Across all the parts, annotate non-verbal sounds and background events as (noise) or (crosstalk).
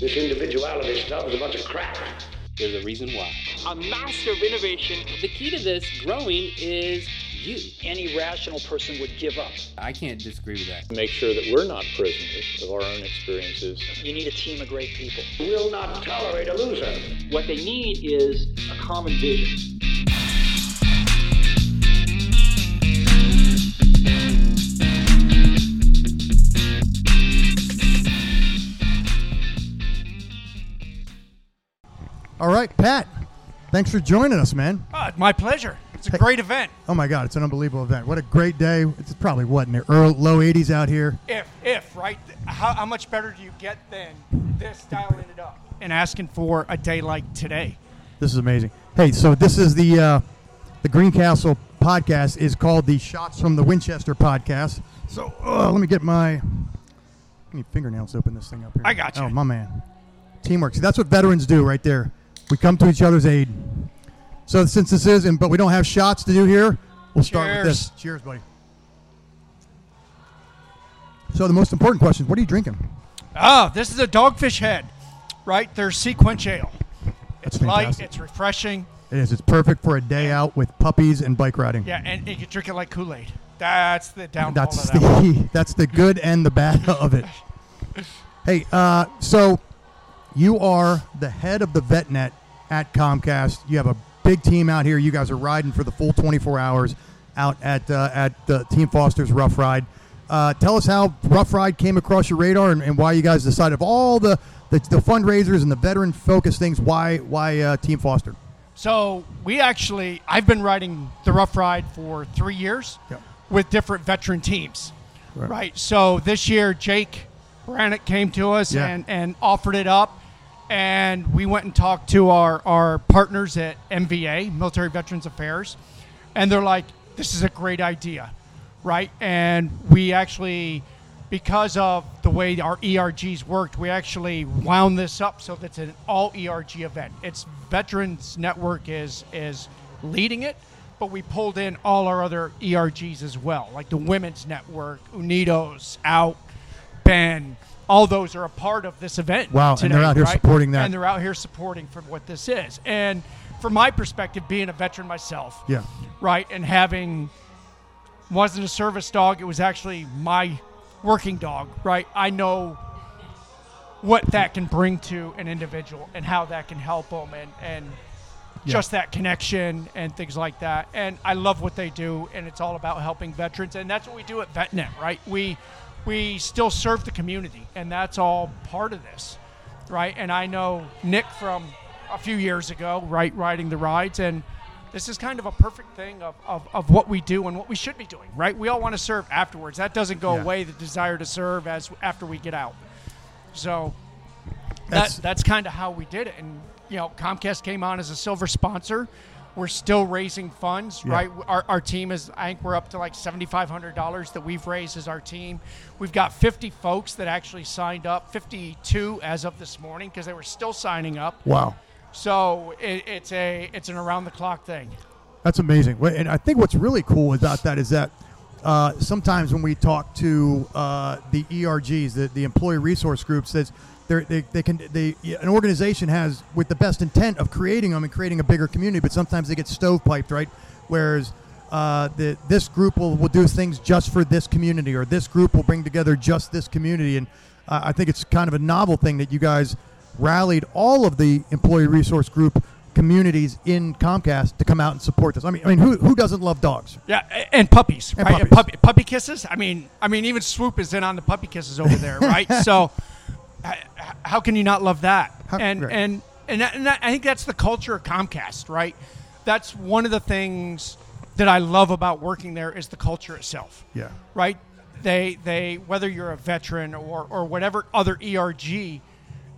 This individuality stuff is a bunch of crap. There's a reason why. A master of innovation. The key to this growing is you. Any rational person would give up. I can't disagree with that. Make sure that we're not prisoners of our own experiences. You need a team of great people. We'll not tolerate a loser. What they need is a common vision. All right, Pat. Thanks for joining us, man. Uh, my pleasure. It's a great event. Oh my God, it's an unbelievable event. What a great day! It's probably what in the early, low 80s out here. If, if, right? How, how much better do you get than this dialing it up and asking for a day like today? This is amazing. Hey, so this is the uh, the Greencastle podcast is called the Shots from the Winchester podcast. So uh, let me get my I need fingernails open this thing up here. I got you. Oh my man, teamwork. See, that's what veterans do right there. We come to each other's aid. So since this is, and but we don't have shots to do here, we'll start with this. Cheers. Cheers, buddy. So the most important question what are you drinking? Oh, this is a dogfish head, right? There's SeaQuench ale. That's It's light, it's refreshing. It is. It's perfect for a day out with puppies and bike riding. Yeah, and you can drink it like Kool Aid. That's the downfall That's of that. one. the (laughs) that's the good and the bad of it. (laughs) Hey, uh, so you are the head of the VetNet at Comcast. You have a big team out here. You guys are riding for the full 24 hours out at uh, at uh, Team Foster's Rough Ride. Uh, tell us how Rough Ride came across your radar and, and why you guys decided of all the, the, the fundraisers and the veteran focused things. Why why uh, Team Foster? So we actually, I've been riding the Rough Ride for three years Yep. with different veteran teams, Right. right. So this year, Jake Brannick came to us Yeah. and, and offered it up, and we went and talked to our, our partners at MVA, Military Veterans Affairs, and they're like, "This is a great idea, right?" And we actually. Because of the way our ERGs worked, we actually wound this up so that it's an all ERG event. It's Veterans Network is is leading it, but we pulled in all our other ERGs as well, like the Women's Network, Unidos, Out, Ben. All those are a part of this event. Wow, and they're out here right? supporting that. And they're out here supporting for what this is. And from my perspective, being a veteran myself, Yeah. right, and having wasn't a service dog, it was actually my working dog, right? I know what that can bring to an individual and how that can help them and, and Yeah. just that connection and things like that. And I love what they do, and it's all about helping veterans, and that's what we do at VetNet, right? We we still serve the community, and that's all part of this, right? And I know Nick from a few years ago, right, riding the rides, and this is kind of a perfect thing of, of, of what we do and what we should be doing, right? We all want to serve afterwards. That doesn't go Yeah. away, the desire to serve as after we get out. So That's- that, that's kind of how we did it. And, you know, Comcast came on as a silver sponsor. We're still raising funds, Yeah. right? Our, our team is, I think we're up to like $7,500 that we've raised as our team. We've got 50 folks that actually signed up, 52 as of this morning because they were still signing up. Wow. So it, it's a it's an around the clock thing. That's amazing. And I think what's really cool about that is that uh, sometimes when we talk to uh, the ERGs, the, the employee resource groups, they're, they they can they an organization has with the best intent of creating them and creating a bigger community, but sometimes they get stovepiped, right? Whereas uh, the, this group will, will do things just for this community, or this group will bring together just this community, and I think it's kind of a novel thing that you guys rallied all of the employee resource group communities in Comcast to come out and support this. I mean, I mean, who, who doesn't love dogs? Yeah, and puppies, And right? And puppies. puppy, puppy kisses. I mean, I mean, even Swoop is in on the puppy kisses over there, (laughs) right? so, how can you not love that? How- and right. and and, that, and that, I think that's the culture of Comcast, right? That's one of the things that I love about working there is the culture itself Yeah. right? They they whether you're a veteran or or whatever other ERG,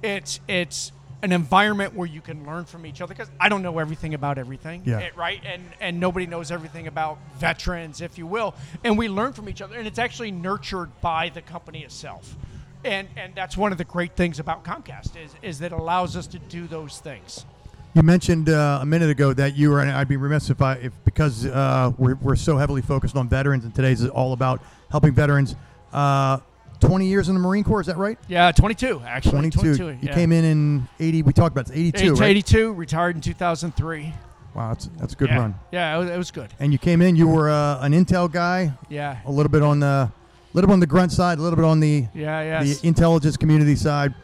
it's it's an environment where you can learn from each other because I don't know everything about everything, Yeah. eh, right? And and nobody knows everything about veterans, if you will, and we learn from each other, and it's actually nurtured by the company itself. And, and that's one of the great things about Comcast is, is that it allows us to do those things. You mentioned uh, a minute ago that you were, and I'd be remiss if I, if because uh, we're, we're so heavily focused on veterans, and today's is all about helping veterans. Uh, 20 years in the Marine Corps. Is that right? Yeah, 22 actually. 22. 22 You yeah. came in in 80. We talked about this, 82, right? 82, retired in 2003. Wow, that's, that's a good yeah. run. Yeah, it was, it was good. And you came in. You were uh, an intel guy, Yeah, a little bit on the, a little bit on the grunt side, a little bit on the yeah, yes. the intelligence community side.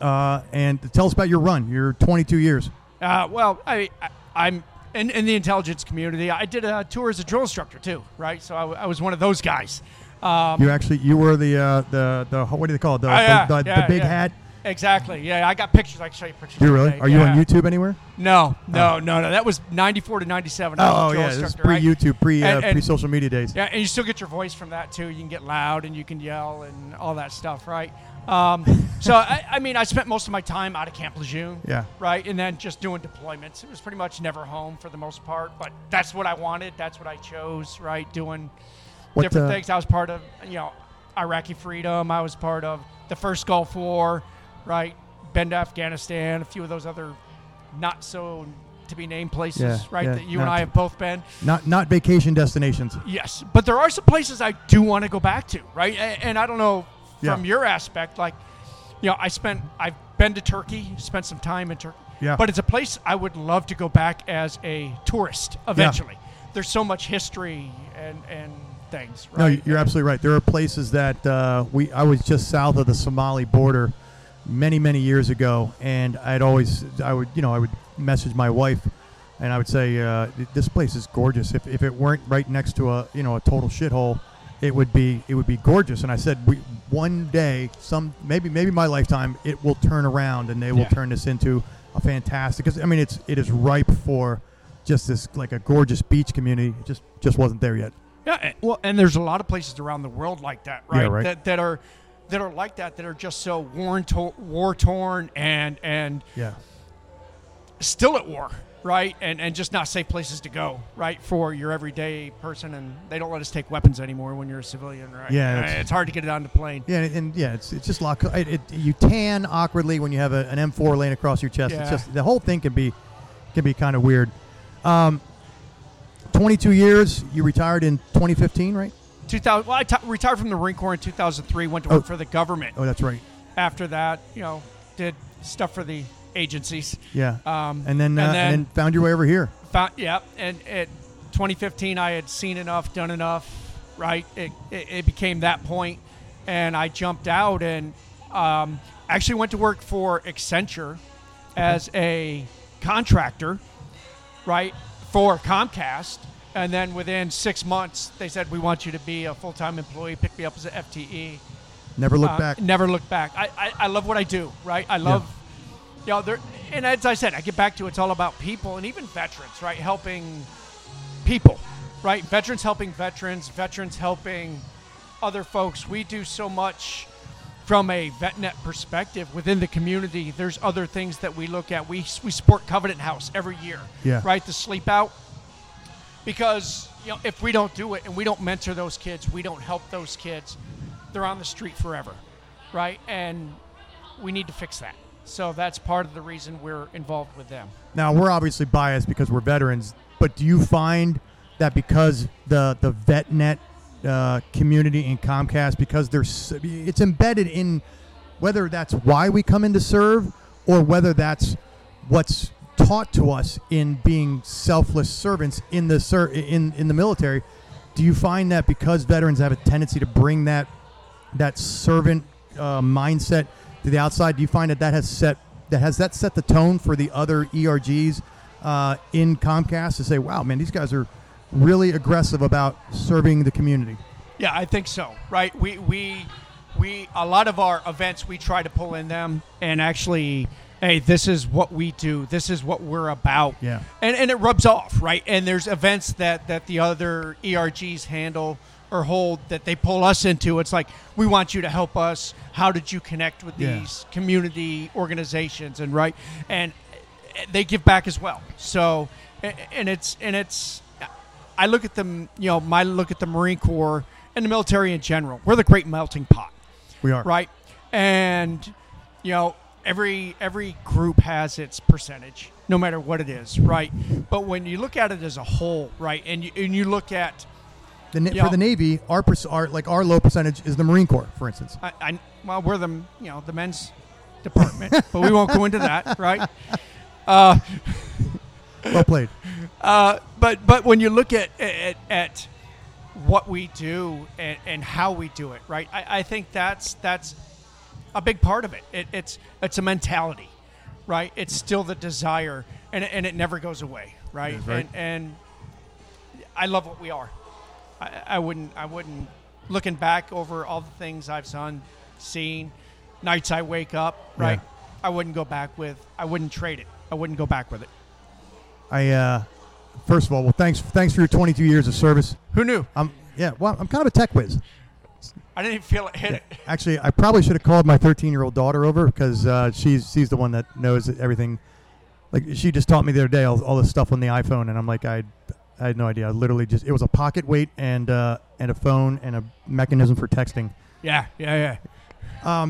Uh, and tell us about your run. You're 22 years. Uh, well, I, I I'm in, in the intelligence community. I did a tour as a drill instructor too, right? So I was one of those guys. Um, You actually you were the uh, the the what do they call it? The, Oh, yeah, the, the, yeah, the big yeah. hat. exactly. Yeah, I got pictures. I can show you pictures. You really? Are you on YouTube anywhere? No, no, no, no. That was 94 to 97. I Oh, oh yeah, this is pre-YouTube, pre uh, And- pre social media days. Yeah, and you still get your voice from that too. You can get loud and you can yell and all that stuff, right? Um, (laughs) so I, I mean, I spent most of my time out of Camp Lejeune. Yeah. Right, and then just doing deployments. It was pretty much never home for the most part, but that's what I wanted. That's what I chose. Right, doing What, different uh, things. I was part of, you know, Iraqi freedom. I was part of the first Gulf War. Right, been to Afghanistan. A few of those other not so to be named places. Yeah, right, yeah, that you and I have both been. Not not vacation destinations. Yes, but there are some places I do want to go back to, right? A- And I don't know Yeah. from your aspect, like, you know, I spent, I've been to Turkey, spent some time in Turkey, Yeah. but it's a place I would love to go back as a tourist eventually. There's so much history and and things, right? No, you're absolutely right. There are places that uh, we. I was just south of the Somali border many many years ago, and I'd always I would you know I would message my wife, and I would say uh, this place is gorgeous. If, if it weren't right next to a you know a total shithole, it would be it would be gorgeous. And I said we one day some maybe maybe my lifetime it will turn around and they will Yeah. turn this into a fantastic. Because I mean it's it is ripe for just this like a gorgeous beach community. It just just wasn't there yet. Yeah, and- well, and there's a lot of places around the world like that, Yeah, right? right. That that are that are like that that are just so war to- war torn and and Yeah. still at war, right? And and just not safe places to go, right? For your everyday person, and they don't let us take weapons anymore when you're a civilian, right? Yeah, Uh, it's- it's hard to get it on the plane. Yeah, and, and yeah, it's, it's just lock. It, it, you tan awkwardly when you have a, an M4 laying across your chest. It's Yeah. just the whole thing can be can be kind of weird. Um, 22 years. You retired in 2015, right? 2000. Well, I t- retired from the Marine Corps in 2003. Went to Oh. work for the government. Oh, that's right. After that, you know, did stuff for the agencies. Yeah. Um, and then uh, and and then then- found your way over here. Found, yeah, and at 2015, I had seen enough, done enough, right? It, it, it became that point, and I jumped out and um, actually went to work for Accenture as a contractor, right, for Comcast. And then within six months, they said, We want you to be a full time employee, pick me up as an FTE. Never look Uh, back. Never look back. I, I, I love what I do, right? I love, you know, there, and as I said, I get back to it's all about people and even veterans, right? Helping people, right? Veterans helping veterans, veterans helping other folks. We do so much from a VetNet perspective within the community. There's other things that we look at. We, we support Covenant House every year, Yeah. right? The sleep out because you know if we don't do it and we don't mentor those kids we don't help those kids they're on the street forever right and we need to fix that so that's part of the reason we're involved with them Now we're obviously biased because we're veterans, but do you find that because the the VetNet uh, community in Comcast, because there's it's embedded in whether that's why we come in to serve or whether that's what's taught to us in being selfless servants in the ser- in in the military. Do you find that because veterans have a tendency to bring that that servant uh, mindset to the outside. Do you find that that has set that has that set the tone for the other ERGs uh, in Comcast to say, "Wow, man, these guys are really aggressive about serving the community." yeah i think so right? We we we a lot of our events we try to pull in them and actually hey this is what we do. This is what we're about. Yeah. and and it rubs off right? And there's events that that the other ergs handle or hold that they pull us into. It's like we want you to help us. How did you connect with Yeah. these community organizations? And right? And they give back as well. So and it's and it's i look at them you know my look at the marine corps and the military in general. We're the great melting pot. We are. Right? And you know every every group has its percentage no matter what it is right? But when you look at it as a whole right and you, and you look at the, for the Navy, our, our like our low percentage is the Marine Corps, for instance. I, I well, we're the you know the men's department, but we won't go into that, right? Uh, Well played. Uh, but but when you look at at, at what we do and, and how we do it, right? I, I think that's that's a big part of it. it. It's it's a mentality, right? It's still the desire, and it, and it never goes away, right? right. And and I love what we are. I, I wouldn't I wouldn't looking back over all the things I've done, seen, nights I wake up, right? Yeah. I wouldn't go back with. I wouldn't trade it. I wouldn't go back with it. I uh, first of all, well, thanks thanks for your 22 years of service. Who knew? I'm yeah, well, I'm kind of a tech whiz. I didn't even feel it hit it. Actually, I probably should have called my 13 year old daughter over because uh, she's she's the one that knows everything. Like she just taught me the other day all, all this stuff on the iPhone, and I'm like, I, I had no idea. I literally just it was a pocket weight and uh, and a phone and a mechanism for texting. Yeah, yeah, yeah.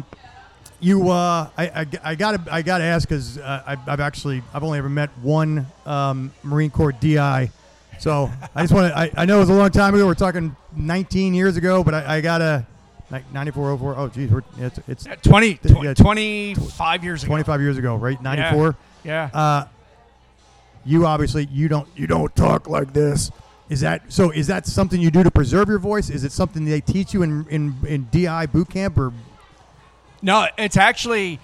You, uh, I, I, I gotta, I gotta ask because uh, I've, I've actually, I've only ever met one um, Marine Corps DI, so I just want to, I, I know it was a long time ago. We're talking 19 years ago, but I, I gotta, like 94, 04. Oh, geez, we're, it's, it's Uh, 20, Th- yeah, 25 years ago. 25 years ago, right? 94. Yeah. Uh, you obviously, you don't, you don't talk like this. Is that so? Is that something you do to preserve your voice? Is it something they teach you in in, in DI boot camp or? No, it's actually,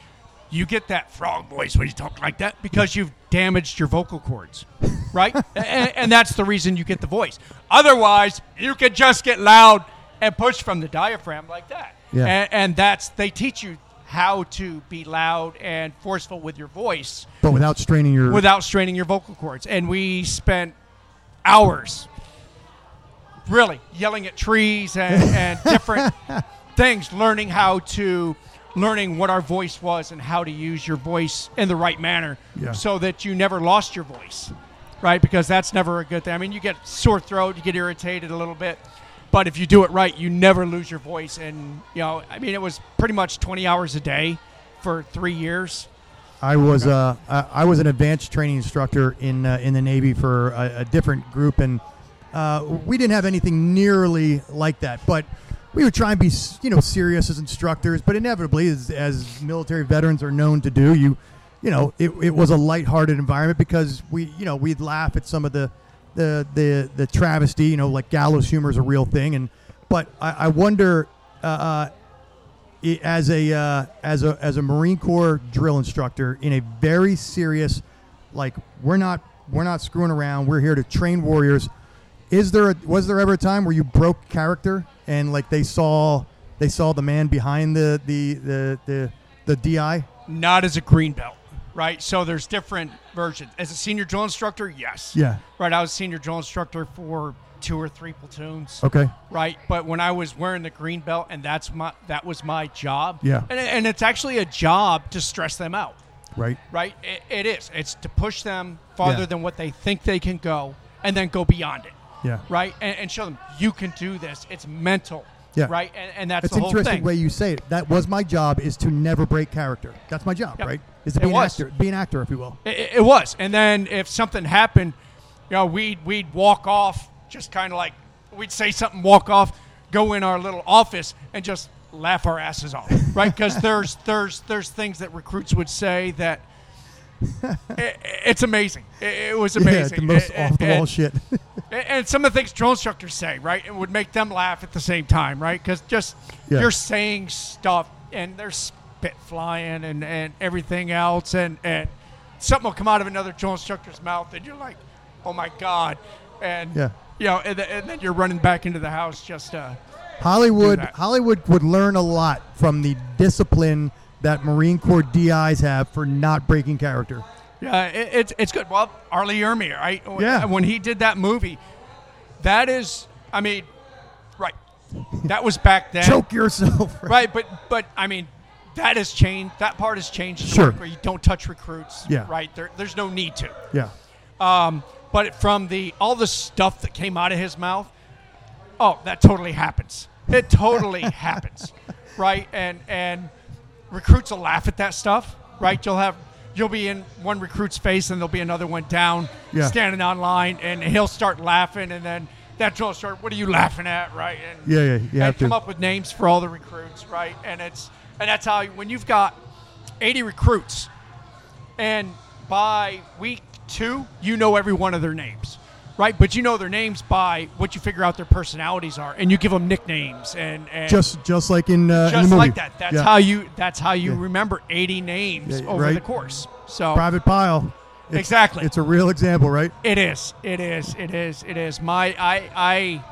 you get that frog voice when you talk like that because you've damaged your vocal cords, right? (laughs) and, and that's the reason you get the voice. Otherwise, you could just get loud and push from the diaphragm like that. Yeah. And, and that's, they teach you how to be loud and forceful with your voice. But without straining your without straining your vocal cords. And we spent hours really yelling at trees and, and different (laughs) things, learning how to, learning what our voice was and how to use your voice in the right manner Yeah. so that you never lost your voice, right? Because that's never a good thing. I mean, you get sore throat, you get irritated a little bit. But if you do it right, you never lose your voice. And, you know, I mean, it was pretty much 20 hours a day for three years. I was uh, I was an advanced training instructor in uh, in the Navy for a, a different group, and uh, we didn't have anything nearly like that. But we would try and be you know serious as instructors. But inevitably, as, as military veterans are known to do, you you know it, it was a lighthearted environment because we you know we'd laugh at some of the the the, the travesty. You know, like gallows humor is a real thing, and but I, I wonder. Uh, uh, as a uh, as a as a Marine Corps drill instructor in a very serious, like we're not we're not screwing around. We're here to train warriors. Is there a, was there ever a time where you broke character and like they saw they saw the man behind the the the the, the DI? not as a green belt, right? So there's different versions. As a senior drill instructor, yes. Yeah. Right. I was senior drill instructor for two or three platoons. Okay. Right. But when I was wearing the green belt, and that's my that was my job. Yeah. And, and it's actually a job to stress them out. Right. Right. It, it is. It's to push them farther Yeah. than what they think they can go, and then go beyond it. Yeah. Right. And, and show them you can do this. It's mental. Yeah. Right. And, and that's It's the whole interesting thing. way you say it. That was my job is to never break character. That's my job, Yep. right? Is to It be an was. actor, be an actor, if you will. It, it was, and then if something happened, you know, we'd we'd walk off, just kind of like we'd say something, walk off, go in our little office, and just laugh our asses off, (laughs) right? Because there's there's there's things that recruits would say that (laughs) it, it's amazing. It, it was amazing. Yeah, the most It- it- off the wall shit. (laughs) and- some of the things drill instructors say, right, it would make them laugh at the same time, right? Because just Yeah. you're saying stuff and there's spit flying and, and everything else, and, and something will come out of another drill instructor's mouth, and you're like, oh my God. And, Yeah. you know, and, and then you're running back into the house just, uh, Hollywood. Hollywood would learn a lot from the discipline that Marine Corps DIs have for not breaking character. Yeah, it, it's it's good. Well, R. Lee Ermey, right? Yeah. When he did that movie, that is, I mean, right. That was back then. Choke yourself. (laughs) Right, but but I mean, that has changed. That part has changed. Sure. Where you don't touch recruits. Yeah. Right. There, there's no need to. Yeah. Um, but from the all the stuff that came out of his mouth, oh, that totally happens. It totally (laughs) happens, right? And and recruits will laugh at that stuff, right? You'll have you'll be in one recruit's face and there'll be another one down, Yeah. standing on line, and he'll start laughing, and then that drill instructor, what are you laughing at, right? And, Yeah, yeah, you have to. come up with names for all the recruits, right? And it's and that's how when you've got 80 recruits, and by week two, you know every one of their names, right? But you know their names by what you figure out their personalities are, and you give them nicknames and, and Just just like in, uh, in the just movie. like that. That's Yeah. how you that's how you Yeah. remember 80 names Yeah, over right. the course. So Private Pile. It's- Exactly. It's a real example, right? It is. It is. It is. It is. My I I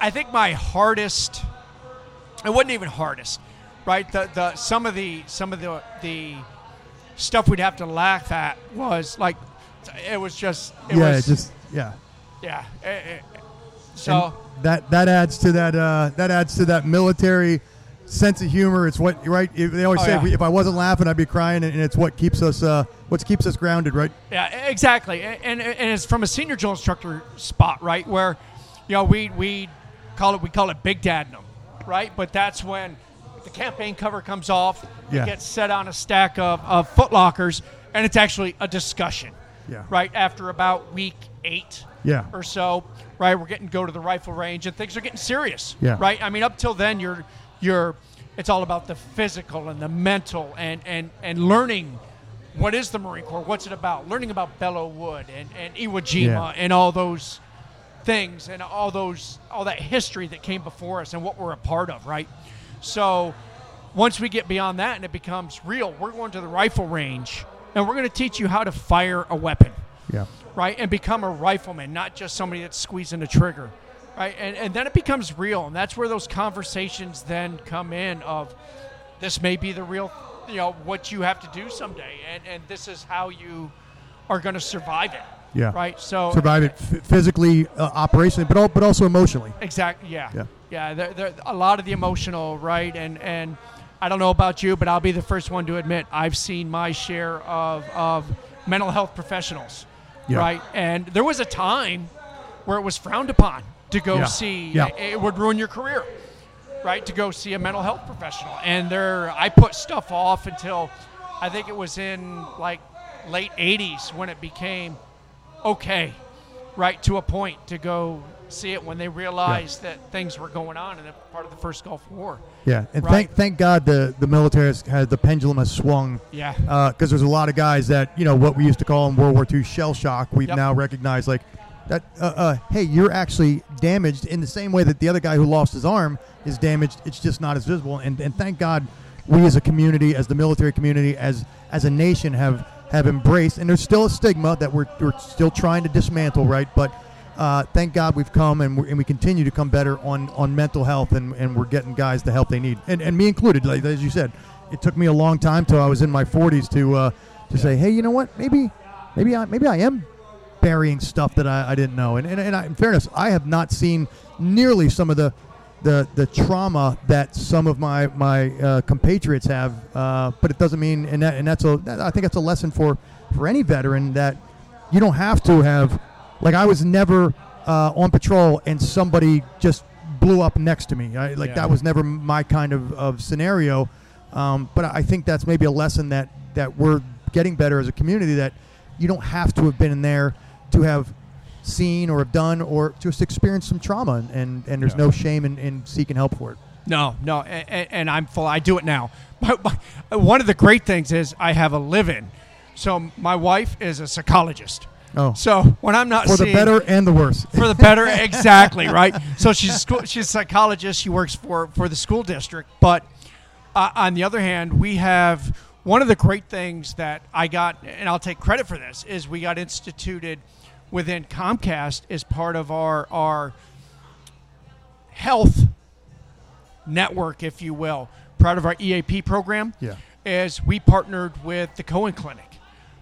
I think my hardest it wasn't even hardest, right? The the some of the some of the the stuff we'd have to laugh at was like it was just it yeah, was just yeah. yeah. eh, eh, so And that that adds to that uh, that adds to that military sense of humor. It's what right. They always Oh, say yeah. if, I wasn't laughing, I'd be crying, and it's what keeps us uh, what keeps us grounded, right? Yeah, exactly, and, and and it's from a senior drill instructor spot, right? Where, you know, we we call it we call it big dadnum, right? But that's when the campaign cover comes off, Yeah. it gets set on a stack of of foot lockers, and it's actually a discussion, Yeah. right? After about week eight, Yeah. or so, right? We're getting go to the rifle range, and things are getting serious, Yeah. right? I mean, up till then, you're you're it's all about the physical and the mental and and and learning what is the Marine Corps? What's it about? Learning about Belleau Wood and, and Iwo Jima Yeah. and all those things and all those all that history that came before us and what we're a part of, right? So once we get beyond that and it becomes real, we're going to the rifle range and we're going to teach you how to fire a weapon Yeah. right? And become a rifleman, not just somebody that's squeezing a trigger, right? And, and then it becomes real. And that's where those conversations then come in of this may be the real, you know, what you have to do someday. And, and this is how you are going to survive it. Yeah. Right. So Survive it f- physically, uh, operationally, but al- but also emotionally. Exactly. Yeah. Yeah. Yeah. There, there, a lot of the emotional, right? And and I don't know about you, but I'll be the first one to admit I've seen my share of of mental health professionals, Yeah. right? And there was a time where it was frowned upon to go Yeah. see. Yeah. It would ruin your career, right? To go see a mental health professional. And there, I put stuff off until I think it was in like late '80s when it became okay, right to a point to go see it when they realized that things were going on in a part of the first Gulf War. Yeah, and Right. thank thank God the the military has, has the pendulum has swung. Yeah. because there's a lot of guys that you know what we used to call in World War II shell shock. We've Yep. now recognized like that. Uh, uh, hey, you're actually damaged in the same way that the other guy who lost his arm is damaged. It's just not as visible. And and thank God we as a community, as the military community, as as a nation have have embraced. And there's still a stigma that we're we're still trying to dismantle, right? But uh, thank God we've come and, we and we continue to come better on, on mental health and, and we're getting guys the help they need and, and me included like as you said it took me a long time till I was in my 40s to uh, to say hey you know what maybe maybe I maybe I am burying stuff that I, I didn't know and, and, and I, in fairness I have not seen nearly some of the the, the trauma that some of my my uh, compatriots have uh, but it doesn't mean and that, and that's a that, I think that's a lesson for for any veteran that you don't have to have like I was never uh, on patrol and somebody just blew up next to me. I, like Yeah. that was never my kind of, of scenario. Um, but I think that's maybe a lesson that that we're getting better as a community. That you don't have to have been in there to have seen or have done or just experienced some trauma, and and, and there's no shame in, in seeking help for it. No, no, and, and I'm full. I do it now. But, but one of the great things is I have a live-in. So my wife is a psychologist. Oh, So when I'm not for the better and the worse. for the better (laughs) exactly right so she's a school, she's a psychologist she works for for the school district but uh, on the other hand we have one of the great things that i got and i'll take credit for this is we got instituted within comcast as part of our our health network if you will part of our eap program Yeah. is we partnered with the cohen clinic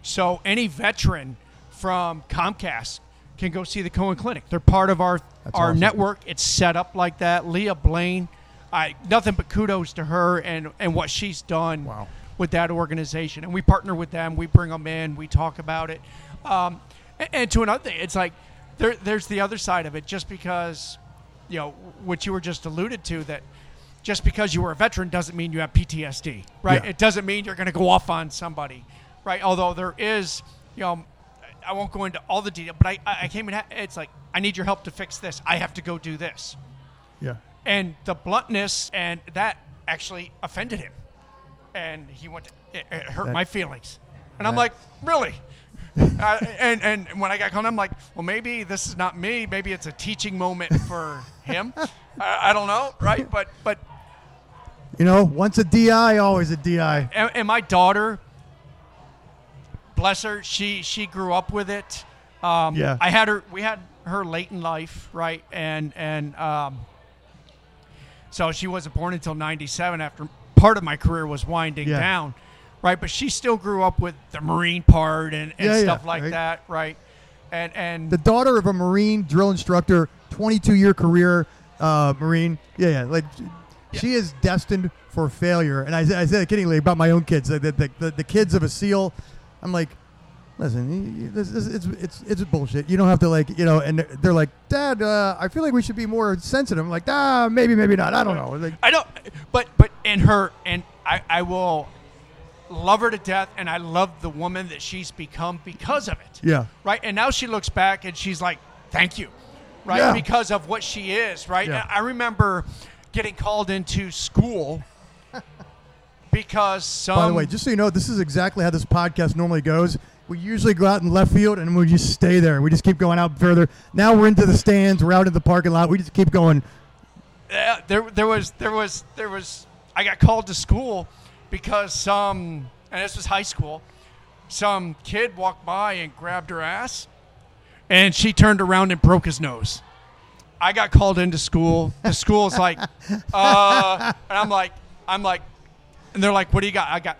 so any veteran from Comcast can go see the Cohen Clinic. They're part of our That's our awesome. network. It's set up like that. Leah Blaine, I nothing but kudos to her and and what she's done Wow. with that organization. And we partner with them. We bring them in. We talk about it. Um, and, and to another thing, it's like there there's the other side of it. Just because you know what you were just alluded to that just because you were a veteran doesn't mean you have PTSD, right? Yeah. It doesn't mean you're going to go off on somebody, right? Although there is, you know, I won't go into all the detail, but I, I came in. It's like I need your help to fix this. I have to go do this, Yeah. and the bluntness and that actually offended him, and he went. To, it, it hurt That- my feelings, and I'm like, really. (laughs) uh, and and when I got called, I'm like, well, maybe this is not me. Maybe it's a teaching moment for him. (laughs) I, I don't know, right? But but You know, once a DI, always a DI. and, and my daughter, bless her, she she grew up with it. Um, Yeah. I had her. We had her late in life, right? And and um, so she wasn't born until '97. After part of my career was winding Yeah. down, right? But she still grew up with the Marine part and, and Yeah, yeah, stuff like right. that, right? And and The daughter of a Marine drill instructor, 22 year career uh, Marine. Yeah, yeah. Like, she is destined for failure. And I, I said it kiddingly about my own kids. The, the, the, the kids of a SEAL, I'm like, listen, you- you- this, this, it's, it's, it's bullshit. You don't have to, like, you know, and they're- they're like, Dad, uh, I feel like we should be more sensitive. I'm like, ah, maybe, maybe not. I don't know. Like, I don't, but but in her and I, I will love her to death, and I love the woman that she's become because of it. yeah. Right, and now she looks back and she's like, "Thank you," right, Yeah. because of what she is. Right, Yeah. I remember getting called into school because some. By the way, just so you know, this is exactly how this podcast normally goes. We usually go out in left field and we just stay there. We just keep going out further. Now we're into the stands. We're out in the parking lot. We just keep going. Uh, there there was there was there was I got called to school because some and this was high school. Some kid walked by and grabbed her ass, and she turned around and broke his nose. I got called into school. The school's like, (laughs) uh, and I'm like, I'm like, and they're like, what do you got? I got,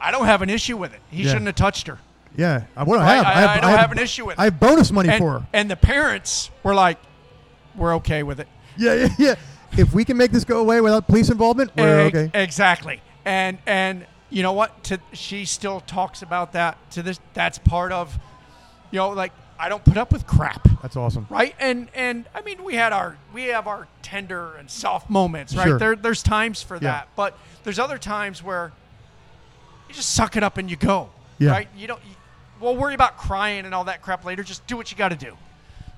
I don't have an issue with it. He Yeah. shouldn't have touched her. Yeah, I, what do I Right, have? I- I don't have an issue with it. I have bonus money And, for her. and the parents were like, we're okay with it. Yeah, yeah, yeah. If we can make this go away without police involvement, we're Ex- okay. Exactly. And and you know what? To she still talks about that to this. That's part of, you know, like I don't put up with crap, That's awesome. right? And and I mean, we had our we have our tender and soft moments, right? Sure. There there's times for Yeah. that, but there's other times where you just suck it up and you go, Yeah. right? You don't. You, we'll worry about crying and all that crap later. Just do what you got to do,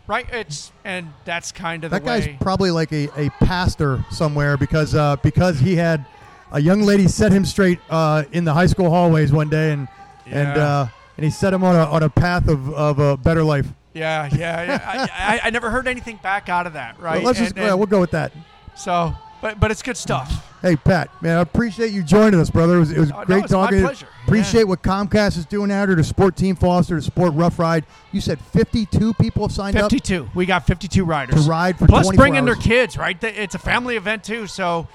right? It's and that's kind of That guy's way. probably like a, a pastor somewhere because uh, because he had a young lady set him straight uh, in the high school hallways one day and and uh, and he set him on a, on a path of, of a better life. Yeah, yeah, yeah. I, I, I never heard anything back out of that, right? But let's just And- yeah, we'll go with that. so, but but it's good stuff. Hey Pat, man, I appreciate you joining us, brother. It was, it was Oh, no, great it's talking. you. pleasure. Appreciate Yeah. what Comcast is doing out here to support Team Foster, to support Rough Ride. You said 52 people have signed up. Fifty-two. We got fifty-two riders To ride for plus 24 bring in their kids, right? It's a family event too, so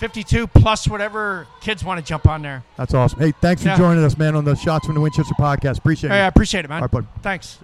fifty-two plus whatever kids want to jump on there. That's awesome. Hey, thanks for joining us, man, on the Shots from the Winchester podcast. Appreciate Hey, I appreciate it, man. All right, bud. Thanks.